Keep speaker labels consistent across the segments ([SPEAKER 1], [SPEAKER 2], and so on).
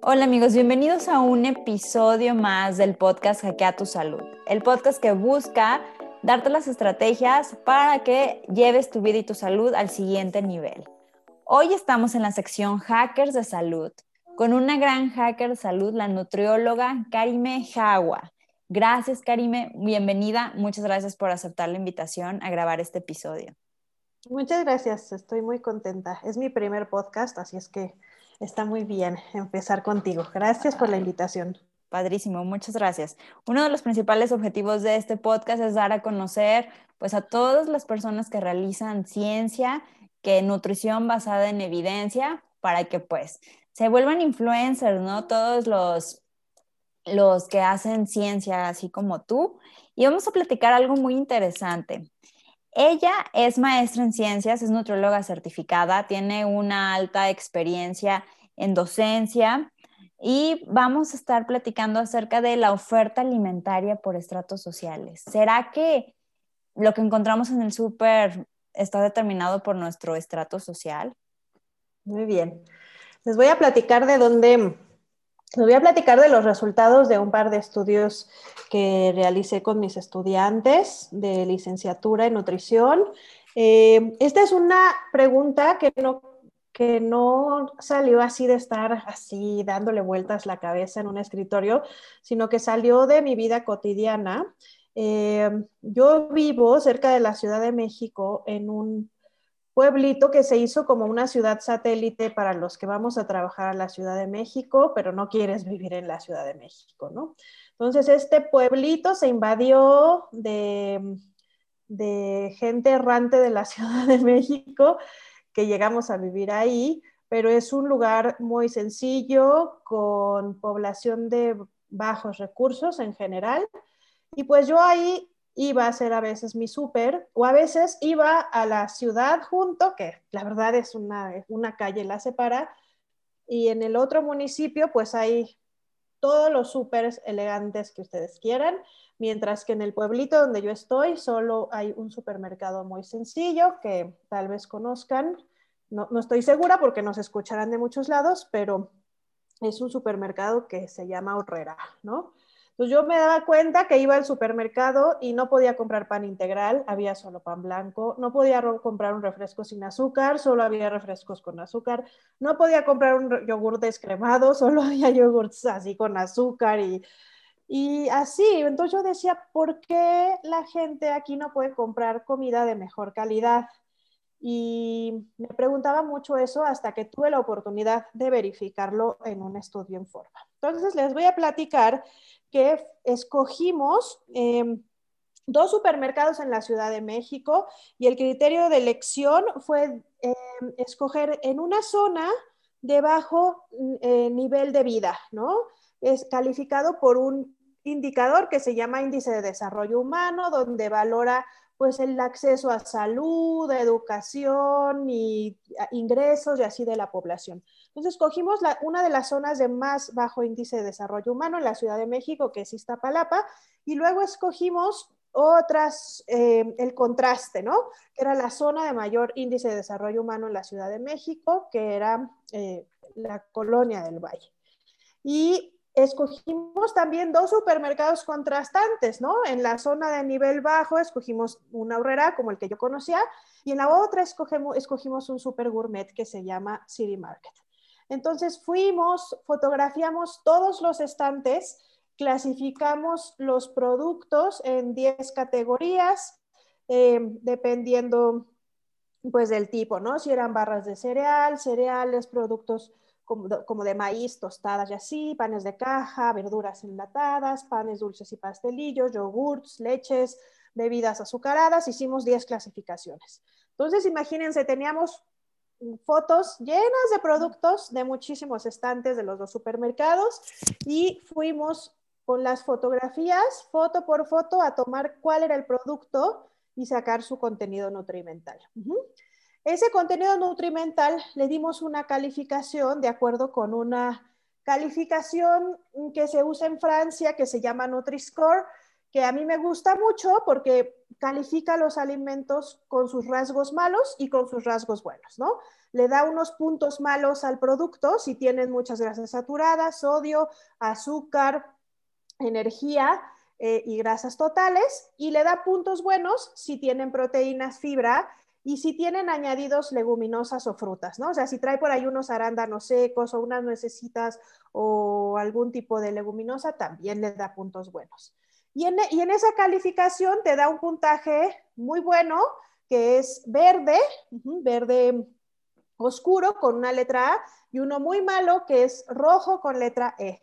[SPEAKER 1] Hola amigos, bienvenidos a un episodio más del podcast Hackea tu Salud, el podcast que busca darte las estrategias para que lleves tu vida y tu salud al siguiente nivel. Hoy estamos en la sección Hackers de Salud con una gran hacker de salud, la nutrióloga Karime Jawa. Gracias Karime, bienvenida, muchas gracias por aceptar la invitación a grabar este episodio.
[SPEAKER 2] Muchas gracias, estoy muy contenta. Es mi primer podcast, así es que Está muy bien empezar contigo. Gracias por la invitación.
[SPEAKER 1] Padrísimo, muchas gracias. Uno de los principales objetivos de este podcast es dar a conocer pues a todas las personas que realizan ciencia, que nutrición basada en evidencia para que pues se vuelvan influencers, ¿no? Todos los los que hacen ciencia así como tú y vamos a platicar algo muy interesante. Ella es maestra en ciencias, es nutrióloga certificada, tiene una alta experiencia en docencia y vamos a estar platicando acerca de la oferta alimentaria por estratos sociales. ¿Será que lo que encontramos en el súper está determinado por nuestro estrato social?
[SPEAKER 2] Muy bien. Les voy a platicar de dónde les voy a platicar de los resultados de un par de estudios que realicé con mis estudiantes de licenciatura en nutrición. Eh, esta es una pregunta que no, que no salió así de estar así dándole vueltas la cabeza en un escritorio, sino que salió de mi vida cotidiana. Eh, yo vivo cerca de la Ciudad de México en un pueblito que se hizo como una ciudad satélite para los que vamos a trabajar a la Ciudad de México, pero no quieres vivir en la Ciudad de México, ¿no? Entonces, este pueblito se invadió de, gente errante de la Ciudad de México, que llegamos a vivir ahí, pero es un lugar muy sencillo, con población de bajos recursos en general. Y pues yo ahí iba a hacer a veces mi súper o a veces iba a la ciudad junto, que la verdad es una, una calle la separa, y en el otro municipio pues hay todos los súperes elegantes que ustedes quieran, mientras que en el pueblito donde yo estoy solo hay un supermercado muy sencillo que tal vez conozcan. No, no estoy segura porque nos escucharán de muchos lados, pero es un supermercado que se llama Horrera, ¿no? Pues yo me daba cuenta que iba al supermercado y no podía comprar pan integral, había solo pan blanco, no podía comprar un refresco sin azúcar, solo había refrescos con azúcar, no podía comprar un yogur descremado, solo había yogurts así con azúcar y, y así. Entonces yo decía, ¿por qué la gente aquí no puede comprar comida de mejor calidad? Y me preguntaba mucho eso hasta que tuve la oportunidad de verificarlo en un estudio en forma. Entonces les voy a platicar que escogimos em, dos supermercados en la Ciudad de México y el criterio de elección fue em, escoger en una zona de bajo eh, nivel de vida, ¿no? Es calificado por un indicador que se llama índice de desarrollo humano, donde valora pues el acceso a salud, educación y ingresos y así de la población. Entonces, escogimos una de las zonas de más bajo índice de desarrollo humano en la Ciudad de México, que es Iztapalapa, y luego escogimos otras, eh, el contraste, ¿no? Que era la zona de mayor índice de desarrollo humano en la Ciudad de México, que era eh, la colonia del Valle. Y escogimos también dos supermercados contrastantes, ¿no? En la zona de nivel bajo escogimos una horrera como el que yo conocía y en la otra escogimos, escogimos un super gourmet que se llama City Market. Entonces fuimos, fotografiamos todos los estantes, clasificamos los productos en 10 categorías, eh, dependiendo pues del tipo, ¿no? Si eran barras de cereal, cereales, productos como de, maíz, tostadas y así, panes de caja, verduras enlatadas, panes dulces y pastelillos, yogurts, leches, bebidas azucaradas, hicimos 10 clasificaciones. Entonces, imagínense, teníamos fotos llenas de productos de muchísimos estantes de los dos supermercados y fuimos con las fotografías, foto por foto, a tomar cuál era el producto y sacar su contenido nutrimental. Ese contenido nutrimental le dimos una calificación de acuerdo con una calificación que se usa en Francia que se llama Nutri-Score, que a mí me gusta mucho porque califica los alimentos con sus rasgos malos y con sus rasgos buenos, ¿no? le da unos puntos malos al producto si tienen muchas grasas saturadas, sodio, azúcar, energía eh, y grasas totales, y le da puntos buenos si tienen proteínas, fibra y si tienen añadidos leguminosas o frutas, ¿no? O sea, si trae por ahí unos arándanos secos o unas nuecesitas o algún tipo de leguminosa, también le da puntos buenos. Y en, esa calificación te da un puntaje muy bueno, que es verde, verde oscuro con una letra A, y uno muy malo que es rojo con letra E.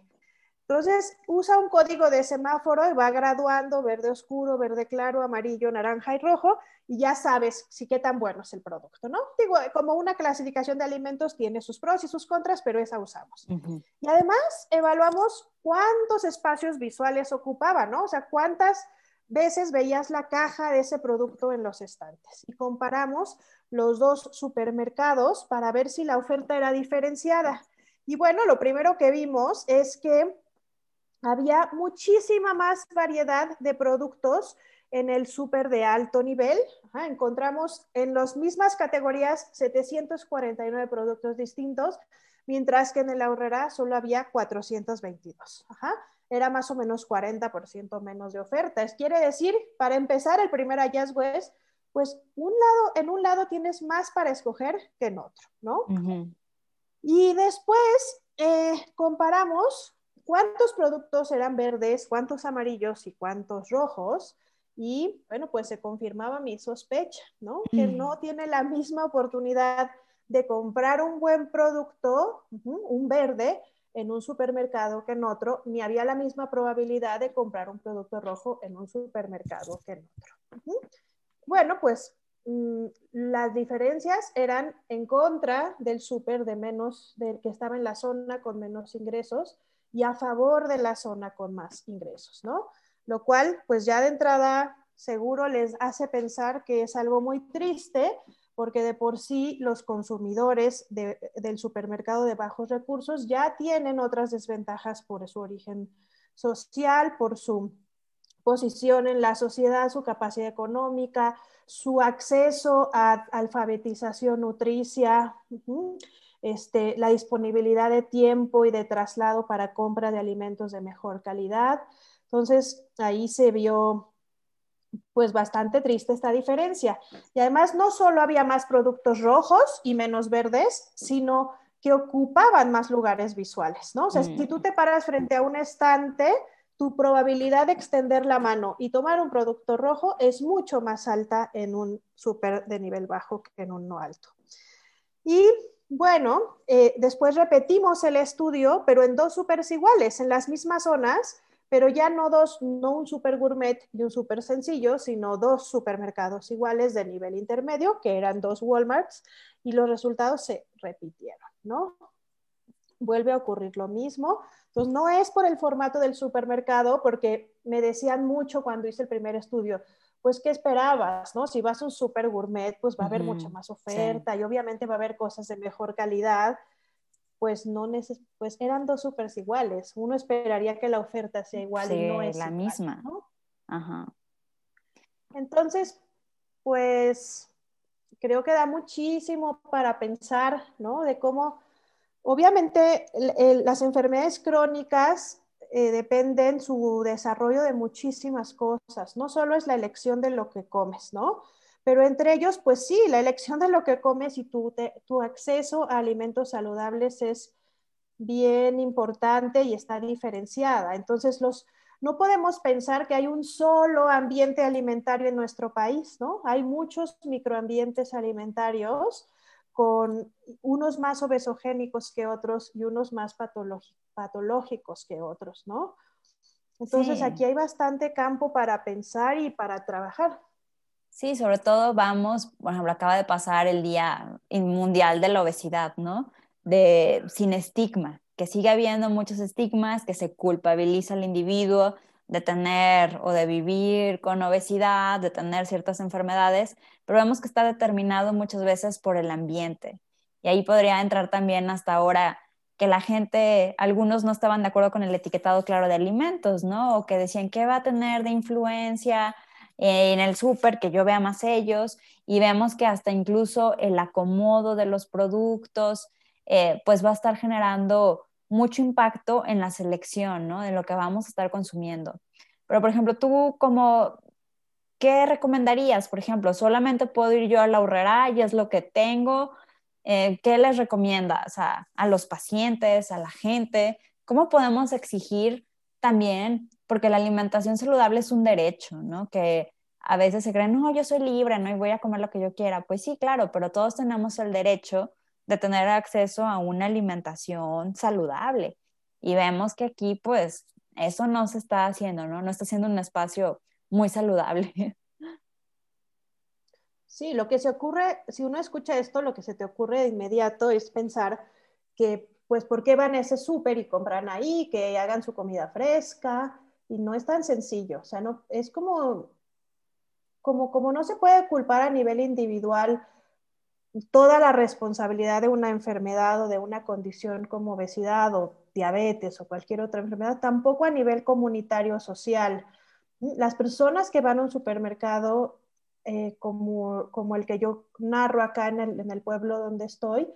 [SPEAKER 2] Entonces, usa un código de semáforo y va graduando verde oscuro, verde claro, amarillo, naranja y rojo, y ya sabes si qué tan bueno es el producto, ¿no? Digo, como una clasificación de alimentos tiene sus pros y sus contras, pero esa usamos. Y además, evaluamos cuántos espacios visuales ocupaba, ¿no? O sea, cuántas veces veías la caja de ese producto en los estantes. Y comparamos los dos supermercados para ver si la oferta era diferenciada. Y bueno, lo primero que vimos es que había muchísima más variedad de productos en el súper de alto nivel. encontramos en las mismas categorías 749 productos distintos, mientras que en el ahorrera solo había 422. Era más o menos 40% menos de ofertas. Quiere decir, para empezar, el primer hallazgo es, pues, un lado, en un lado tienes más para escoger que en otro, ¿no? Y después eh, comparamos cuántos productos eran verdes, cuántos amarillos y cuántos rojos. Y bueno, pues se confirmaba mi sospecha, ¿no? Que mm. no tiene la misma oportunidad de comprar un buen producto, un verde, en un supermercado que en otro, ni había la misma probabilidad de comprar un producto rojo en un supermercado que en otro. Bueno, pues mm, las diferencias eran en contra del super de menos, del que estaba en la zona con menos ingresos, y a favor de la zona con más ingresos, ¿no? Lo cual, pues ya de entrada, seguro les hace pensar que es algo muy triste, porque de por sí los consumidores del supermercado de bajos recursos ya tienen otras desventajas por su origen social, por su posición en la sociedad, su capacidad económica, su acceso a alfabetización nutricia, este, la disponibilidad de tiempo y de traslado para compra de alimentos de mejor calidad. Entonces, ahí se vio pues bastante triste esta diferencia. Y además no solo había más productos rojos y menos verdes, sino que ocupaban más lugares visuales, ¿no? O sea, si tú te paras frente a un estante, tu probabilidad de extender la mano y tomar un producto rojo es mucho más alta en un súper de nivel bajo que en un no alto. Y bueno, eh, después repetimos el estudio, pero en dos supers iguales, en las mismas zonas, pero ya no dos, no un super gourmet y un super sencillo, sino dos supermercados iguales de nivel intermedio, que eran dos Walmarts, y los resultados se repitieron, ¿no? Vuelve a ocurrir lo mismo. Entonces, no es por el formato del supermercado, porque me decían mucho cuando hice el primer estudio, pues, ¿qué esperabas? ¿no? Si vas a un super gourmet, pues va a haber mucha más oferta y obviamente va a haber cosas de mejor calidad, pues no neces pues eran dos supers iguales. Uno esperaría que la oferta sea igual y no es
[SPEAKER 1] la misma. Ajá.
[SPEAKER 2] Entonces, pues creo que da muchísimo para pensar, ¿no? De cómo, obviamente, las enfermedades crónicas eh, dependen su desarrollo de muchísimas cosas. No solo es la elección de lo que comes, ¿no? Pero entre ellos, pues sí, la elección de lo que comes y tu, tu acceso a alimentos saludables es bien importante y está diferenciada. Entonces, los, no podemos pensar que hay un solo ambiente alimentario en nuestro país, ¿no? Hay muchos microambientes alimentarios con unos más obesogénicos que otros y unos más patológicos que otros, ¿no? Entonces aquí hay bastante campo para pensar y para trabajar.
[SPEAKER 1] Sí, sobre todo vamos, por ejemplo, acaba de pasar el Día Mundial de la Obesidad, ¿no? De sin estigma, que sigue habiendo muchos estigmas, que se culpabiliza al individuo de tener o de vivir con obesidad, de tener ciertas enfermedades, pero vemos que está determinado muchas veces por el ambiente. Y ahí podría entrar también hasta ahora que la gente, algunos no estaban de acuerdo con el etiquetado claro de alimentos, ¿no? O que decían, ¿qué va a tener de influencia en el súper, que yo vea más ellos y vemos que hasta incluso el acomodo de los productos, eh, pues va a estar generando mucho impacto en la selección, ¿no? De lo que vamos a estar consumiendo. Pero, por ejemplo, tú como, ¿qué recomendarías? Por ejemplo, solamente puedo ir yo a la horrera y es lo que tengo. Eh, ¿Qué les recomiendas a, a los pacientes, a la gente? ¿Cómo podemos exigir también porque la alimentación saludable es un derecho, ¿no? Que a veces se creen, no, yo soy libre, no, y voy a comer lo que yo quiera. Pues sí, claro, pero todos tenemos el derecho de tener acceso a una alimentación saludable. Y vemos que aquí, pues, eso no se está haciendo, ¿no? No está siendo un espacio muy saludable.
[SPEAKER 2] Sí, lo que se ocurre, si uno escucha esto, lo que se te ocurre de inmediato es pensar que, pues, ¿por qué van a ese súper y compran ahí, que hagan su comida fresca? y no es tan sencillo. O sea, no, es como, como, como no se puede culpar a nivel individual toda la responsabilidad de una enfermedad o de una condición como obesidad o diabetes o cualquier otra enfermedad, tampoco a nivel comunitario social. Las personas que van a un supermercado eh, como, como, el que yo narro acá en el, en el pueblo donde estoy,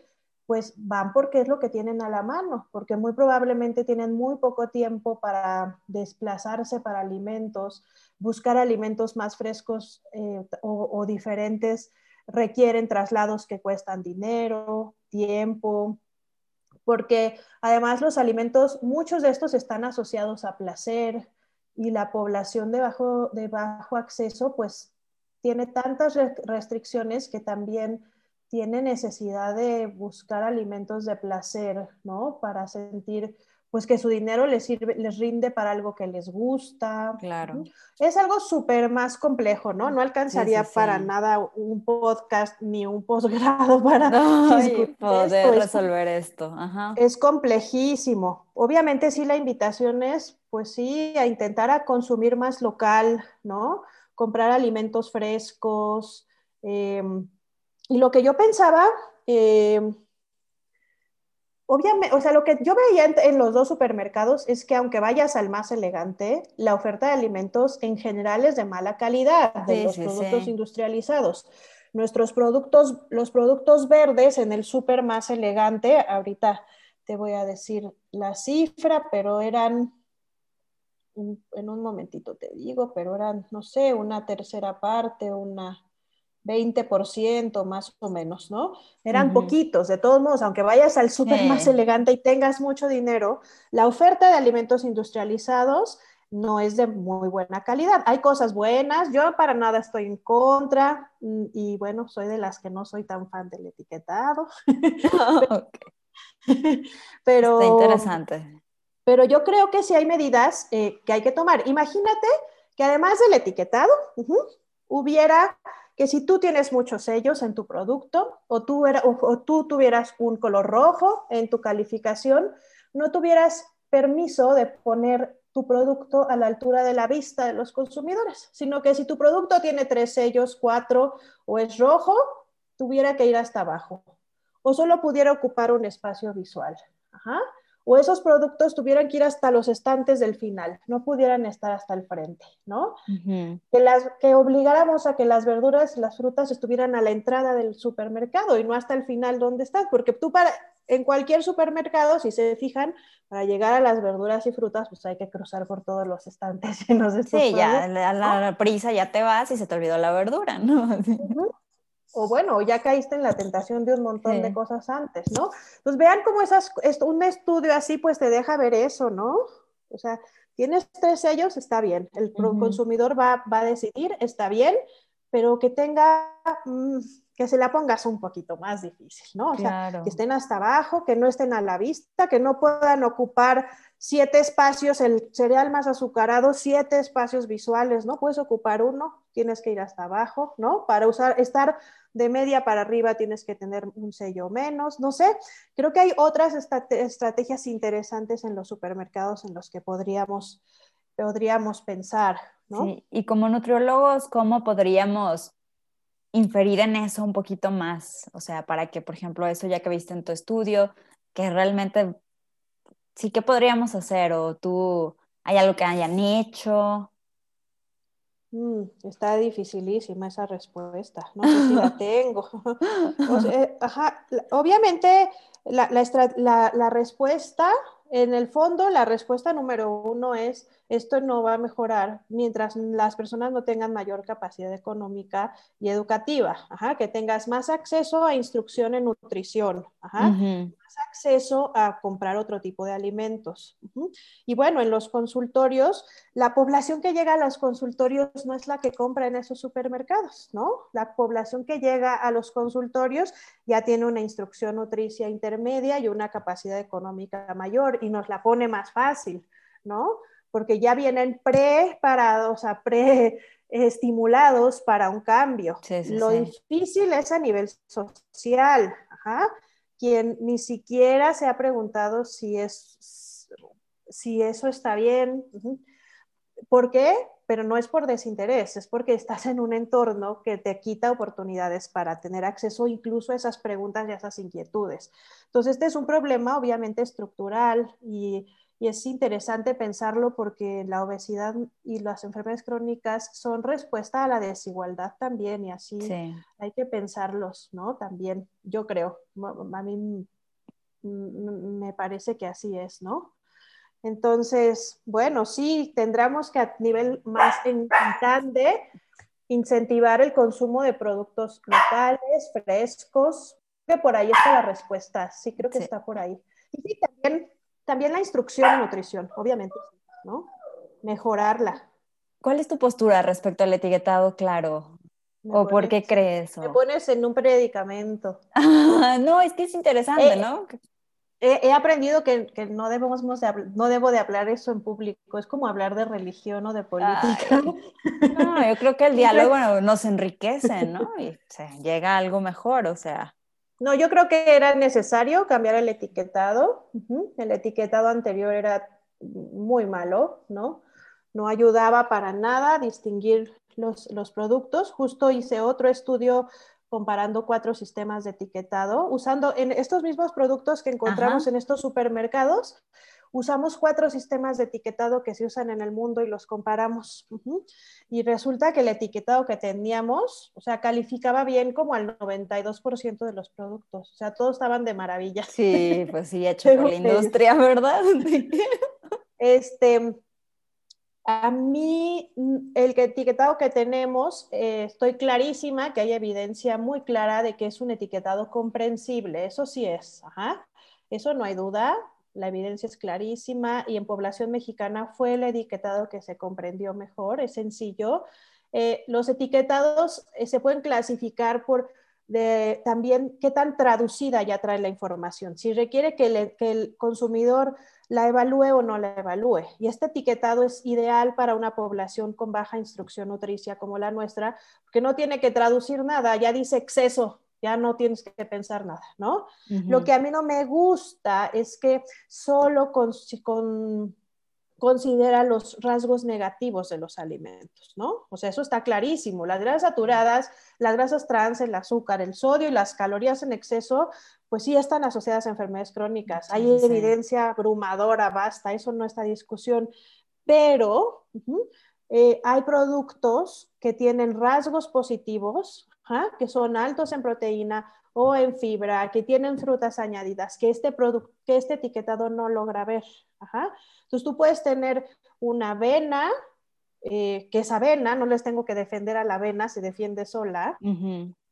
[SPEAKER 2] pues van porque es lo que tienen a la mano, porque muy probablemente tienen muy poco tiempo para desplazarse para alimentos, buscar alimentos más frescos eh, o, diferentes, requieren traslados que cuestan dinero, tiempo, porque además los alimentos, muchos de estos están asociados a placer y la población de bajo, de bajo acceso pues tiene tantas restricciones que también tiene necesidad de buscar alimentos de placer, ¿no? Para sentir pues que su dinero les, sirve, les rinde para algo que les gusta.
[SPEAKER 1] Claro.
[SPEAKER 2] Es algo súper más complejo, ¿no? No alcanzaría para nada un podcast ni un posgrado para
[SPEAKER 1] poder resolver esto. Ajá.
[SPEAKER 2] Es complejísimo. Obviamente sí la invitación es, pues sí, a intentar a consumir más local, ¿no? Comprar alimentos frescos, eh, y lo que yo pensaba, eh, obviamente, o sea, lo que yo veía en, los dos supermercados es que aunque vayas al más elegante, la oferta de alimentos en general es de mala calidad, de los productos industrializados. Nuestros productos, los productos verdes en el super más elegante, ahorita te voy a decir la cifra, pero eran, en un momentito te digo, pero eran, no sé, una tercera parte, una 20% más o menos, ¿no? Eran poquitos, de todos modos, aunque vayas al súper más elegante y tengas mucho dinero, la oferta de alimentos industrializados no es de muy buena calidad. Hay cosas buenas, yo para nada estoy en contra mm, y bueno, soy de las que no soy tan fan del etiquetado. pero,
[SPEAKER 1] Está interesante.
[SPEAKER 2] Pero yo creo que sí hay medidas eh, que hay que tomar. Imagínate que además del etiquetado, hubiera que si tú tienes muchos sellos en tu producto o tú, o, tú tuvieras un color rojo en tu calificación, no tuvieras permiso de poner tu producto a la altura de la vista de los consumidores, sino que si tu producto tiene tres sellos, cuatro o es rojo, tuviera que ir hasta abajo o solo pudiera ocupar un espacio visual. Ajá o esos productos tuvieran que ir hasta los estantes del final, no pudieran estar hasta el frente, ¿no? que, las, que obligáramos a que las verduras y las frutas estuvieran a la entrada del supermercado y no hasta el final donde estás, porque tú para, en cualquier supermercado, si se fijan, para llegar a las verduras y frutas, pues hay que cruzar por todos los estantes llenos de
[SPEAKER 1] Sí, ya a la, prisa ya te vas y se te olvidó la verdura, ¿no?
[SPEAKER 2] o bueno, ya caíste en la tentación de un montón de cosas antes, ¿no? Pues vean cómo esas, un estudio así pues te deja ver eso, ¿no? O sea, tienes tres sellos, está bien, el consumidor va, va, a decidir, está bien, pero que tenga, mm, que se la pongas un poquito más difícil, ¿no? O sea, que estén hasta abajo, que no estén a la vista, que no puedan ocupar siete espacios, el cereal más azucarado, siete espacios visuales, ¿no? Puedes ocupar uno, tienes que ir hasta abajo, ¿no? Para usar, estar de media para arriba tienes que tener un sello menos, no sé. Creo que hay otras estrategias interesantes en los supermercados en los que podríamos, podríamos pensar, ¿no? Sí.
[SPEAKER 1] Y como nutriólogos, ¿cómo podríamos inferir en eso un poquito más? O sea, para que, por ejemplo, eso ya que viste en tu estudio, que realmente sí, ¿qué podríamos hacer? ¿O tú hay algo que hayan hecho?
[SPEAKER 2] Mm, está dificilísima esa respuesta. No sé si la tengo. obviamente, la, respuesta, en el fondo, la respuesta número uno es, esto no va a mejorar mientras las personas no tengan mayor capacidad económica y educativa, que tengas más acceso a instrucción en nutrición, acceso a comprar otro tipo de alimentos. Y bueno, en los consultorios, la población que llega a los consultorios no es la que compra en esos supermercados, ¿no? La población que llega a los consultorios ya tiene una instrucción nutricia intermedia y una capacidad económica mayor y nos la pone más fácil, ¿no? Porque ya vienen preparados, a pre estimulados para un cambio. Lo difícil es a nivel social, Ajá quien ni siquiera se ha preguntado si, es, si eso está bien. ¿Por qué? Pero no es por desinterés, es porque estás en un entorno que te quita oportunidades para tener acceso incluso a esas preguntas y a esas inquietudes. Entonces, este es un problema obviamente estructural y y es interesante pensarlo porque la obesidad y las enfermedades crónicas son respuesta a la desigualdad también y así hay que pensarlos, ¿no? También, yo creo, a mí me parece que así es, ¿no? Entonces, bueno, sí, tendremos que a nivel más grande incentivar el consumo de productos locales, frescos, que por ahí está la respuesta, sí creo que está por ahí. Y sí, también también la instrucción en nutrición, obviamente, ¿no? Mejorarla.
[SPEAKER 1] ¿Cuál es tu postura respecto al etiquetado claro? ¿O por qué crees?
[SPEAKER 2] Me pones en un predicamento.
[SPEAKER 1] no, es que es interesante, ¿no?
[SPEAKER 2] He, aprendido que, no, debemos no debo de hablar eso en público. Es como hablar de religión o de política.
[SPEAKER 1] no, yo creo que el diálogo nos enriquece, ¿no? Y llega a algo mejor, o sea.
[SPEAKER 2] No, yo creo que era necesario cambiar el etiquetado. El etiquetado anterior era muy malo, ¿no? No ayudaba para nada a distinguir los, productos. Justo hice otro estudio comparando cuatro sistemas de etiquetado, usando en estos mismos productos que encontramos en estos supermercados, usamos cuatro sistemas de etiquetado que se usan en el mundo y los comparamos. Y resulta que el etiquetado que teníamos, o sea, calificaba bien como al 92% de los productos. O sea, todos estaban de maravilla.
[SPEAKER 1] Sí, pues sí, hecho por la industria, ¿verdad?
[SPEAKER 2] este, a mí, el etiquetado que tenemos, eh, estoy clarísima que hay evidencia muy clara de que es un etiquetado comprensible. Eso sí es. Eso no hay duda la evidencia es clarísima y en población mexicana fue el etiquetado que se comprendió mejor, es sencillo. Eh, los etiquetados eh, se pueden clasificar por también qué tan traducida ya trae la información, si requiere que, el consumidor la evalúe o no la evalúe. Y este etiquetado es ideal para una población con baja instrucción nutricia como la nuestra, que no tiene que traducir nada, ya dice exceso ya no tienes que pensar nada, ¿no? Lo que a mí no me gusta es que solo con, considera los rasgos negativos de los alimentos, ¿no? O sea, eso está clarísimo. Las grasas saturadas, las grasas trans, el azúcar, el sodio y las calorías en exceso, pues sí están asociadas a enfermedades crónicas. Hay evidencia abrumadora, basta, eso no está discusión. Pero eh, hay productos que tienen rasgos positivos que son altos en proteína o en fibra, que tienen frutas añadidas, que este, que este etiquetado no logra ver. Entonces tú puedes tener una avena, eh, que es avena, no les tengo que defender a la avena, se defiende sola,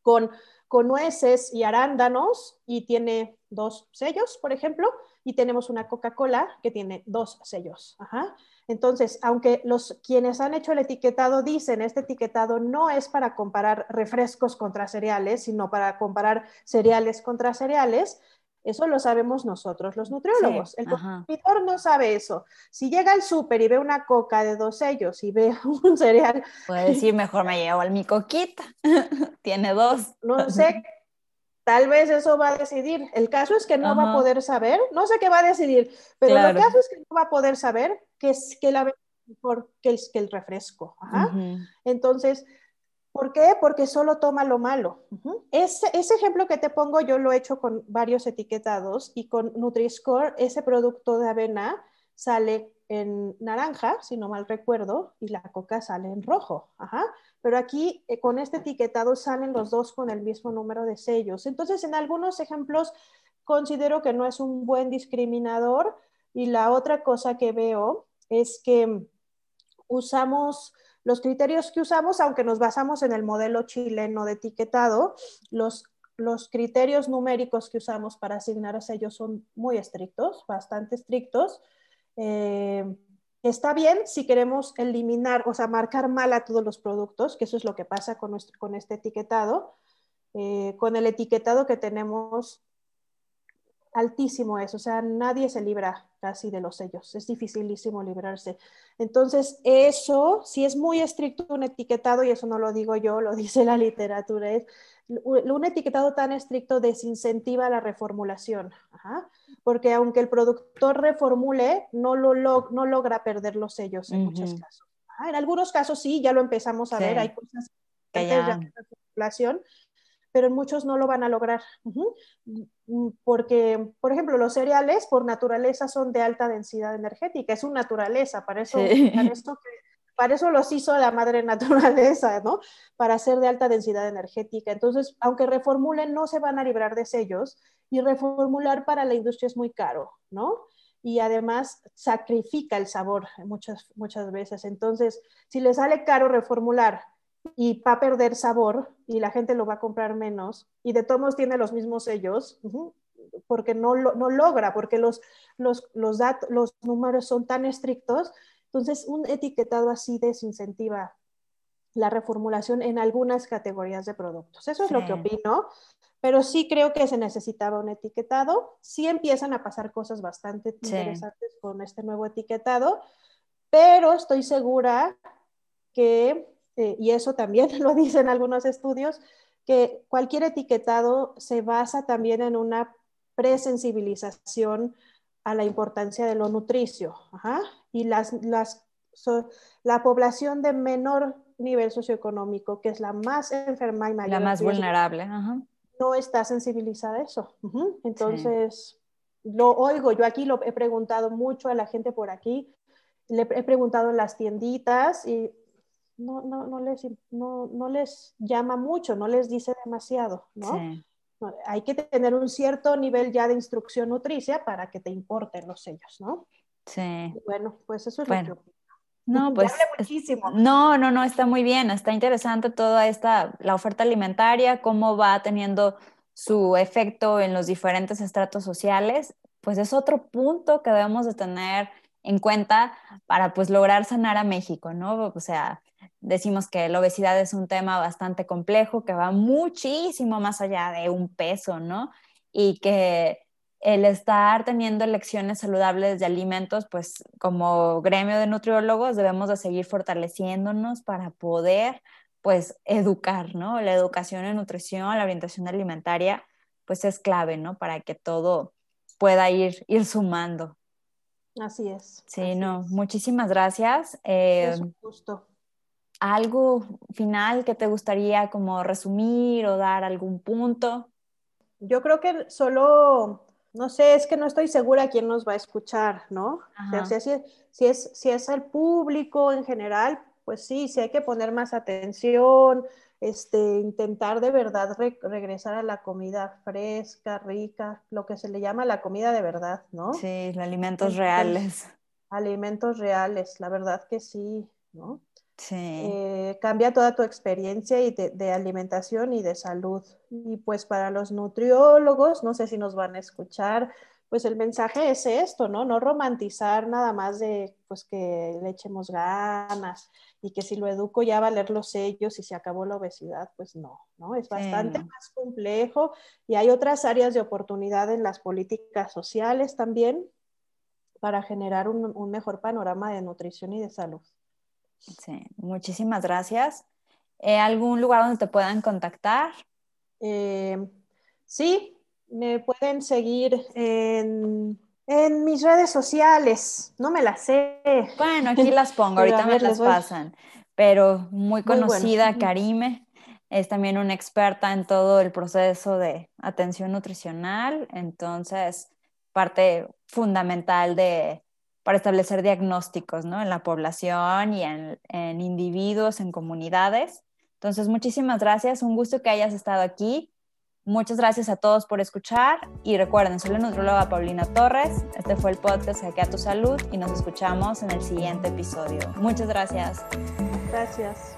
[SPEAKER 2] con, con nueces y arándanos y tiene dos sellos, por ejemplo, y tenemos una Coca-Cola que tiene dos sellos. Ajá. Entonces, aunque los quienes han hecho el etiquetado dicen este etiquetado no es para comparar refrescos contra cereales, sino para comparar cereales contra cereales, eso lo sabemos nosotros, los nutriólogos. el consumidor no sabe eso. Si llega al súper y ve una coca de dos sellos y ve un cereal.
[SPEAKER 1] Puede decir, mejor me llevo al mi coquita. Tiene dos.
[SPEAKER 2] No sé Tal vez eso va a decidir. El caso es que no va a poder saber, no sé qué va a decidir, pero el caso es que no va a poder saber que es que la mejor que el, que el refresco. Entonces, ¿por qué? Porque solo toma lo malo. ese, ese, ejemplo que te pongo yo lo he hecho con varios etiquetados y con Nutri-Score, ese producto de avena sale en naranja, si no mal recuerdo, y la coca sale en rojo. Ajá. Pero aquí eh, con este etiquetado salen los dos con el mismo número de sellos. Entonces, en algunos ejemplos considero que no es un buen discriminador. Y la otra cosa que veo es que usamos los criterios que usamos, aunque nos basamos en el modelo chileno de etiquetado, los, los criterios numéricos que usamos para asignar a sellos son muy estrictos, bastante estrictos. Eh, está bien si queremos eliminar, o sea, marcar mal a todos los productos, que eso es lo que pasa con, nuestro, con este etiquetado. Eh, con el etiquetado que tenemos, altísimo es, o sea, nadie se libra casi de los sellos, es dificilísimo librarse. Entonces, eso, si es muy estricto un etiquetado, y eso no lo digo yo, lo dice la literatura, es un etiquetado tan estricto desincentiva la reformulación, porque aunque el productor reformule, no, lo no logra perder los sellos en muchos casos. En algunos casos sí, ya lo empezamos a ver, hay cosas que ya... de reformulación, pero muchos no lo van a lograr. Mm, porque, por ejemplo, los cereales por naturaleza son de alta densidad energética, es su naturaleza, para eso, para, eso los hizo la madre naturaleza, ¿no? Para ser de alta densidad energética. Entonces, aunque reformulen, no se van a librar de sellos y reformular para la industria es muy caro, ¿no? y además sacrifica el sabor muchas, muchas veces. Entonces, si le sale caro reformular y va a perder sabor y la gente lo va a comprar menos y de todos tiene los mismos sellos porque no, no logra, porque los, los, los, los números son tan estrictos. Entonces, un etiquetado así desincentiva la reformulación en algunas categorías de productos. Eso es lo que opino, pero sí creo que se necesitaba un etiquetado. Sí empiezan a pasar cosas bastante interesantes con este nuevo etiquetado, pero estoy segura que eh, y eso también lo dicen algunos estudios, que cualquier etiquetado se basa también en una presensibilización a la importancia de lo nutricio. Y las, las, la población de menor nivel socioeconómico, que es la más enferma y mayor.
[SPEAKER 1] La más vulnerable.
[SPEAKER 2] No está sensibilizada a eso. Entonces, lo oigo, yo aquí lo he preguntado mucho a la gente por aquí, le he preguntado en las tienditas y no, no, no, les, no, no les llama mucho, no les dice demasiado, ¿no? Hay que tener un cierto nivel ya de instrucción nutricia para que te importen los sellos, ¿no?
[SPEAKER 1] Sí.
[SPEAKER 2] bueno, pues eso es lo que
[SPEAKER 1] no, pues.
[SPEAKER 2] muchísimo.
[SPEAKER 1] No, no, no, está muy bien. Está interesante toda esta, la oferta alimentaria, cómo va teniendo su efecto en los diferentes estratos sociales. Pues es otro punto que debemos de tener en cuenta para pues lograr sanar a México, ¿no? O sea, decimos que la obesidad es un tema bastante complejo que va muchísimo más allá de un peso, ¿no? Y que el estar teniendo elecciones saludables de alimentos, pues como gremio de nutriólogos debemos de seguir fortaleciéndonos para poder, pues, educar, ¿no? La educación en nutrición, la orientación alimentaria, pues es clave, ¿no? Para que todo pueda ir, ir sumando.
[SPEAKER 2] Así es.
[SPEAKER 1] Sí, no, muchísimas gracias. Eh,
[SPEAKER 2] es un gusto
[SPEAKER 1] algo final que te gustaría como resumir o dar algún punto?
[SPEAKER 2] Yo creo que solo, no sé, es que no estoy segura quién nos va a escuchar, ¿no? O sea, si, si, es, si es el público en general, pues sí, sí hay que poner más atención, este, intentar de verdad regresar a la comida fresca, rica, lo que se le llama la comida de verdad, ¿no?
[SPEAKER 1] Sí, alimentos reales.
[SPEAKER 2] Alimentos reales, la verdad que sí, ¿no?
[SPEAKER 1] Sí.
[SPEAKER 2] Eh, cambia toda tu experiencia y de, alimentación y de salud. Y pues para los nutriólogos, no sé si nos van a escuchar, pues el mensaje es esto, ¿no? No romantizar nada más de pues que le echemos ganas y que si lo educo ya va a leer los sellos y se acabó la obesidad, pues no, ¿no? Es bastante más complejo y hay otras áreas de oportunidad en las políticas sociales también para generar un mejor panorama de nutrición y de salud.
[SPEAKER 1] Sí, muchísimas gracias. Eh, ¿Algún lugar donde te puedan contactar?
[SPEAKER 2] Eh, sí, me pueden seguir en, mis redes sociales. No me las sé.
[SPEAKER 1] Bueno, aquí las pongo, ahorita me las pasan. Pero muy conocida, Karime. Es también una experta en todo el proceso de atención nutricional. Entonces, parte fundamental de para establecer diagnósticos ¿no? en la población y en, en individuos, en comunidades. Entonces, muchísimas gracias, un gusto que hayas estado aquí. Muchas gracias a todos por escuchar y recuerden, soy la nutróloga Paulina Torres. Este fue el podcast a tu salud y nos escuchamos en el siguiente episodio. Muchas gracias.
[SPEAKER 2] Gracias.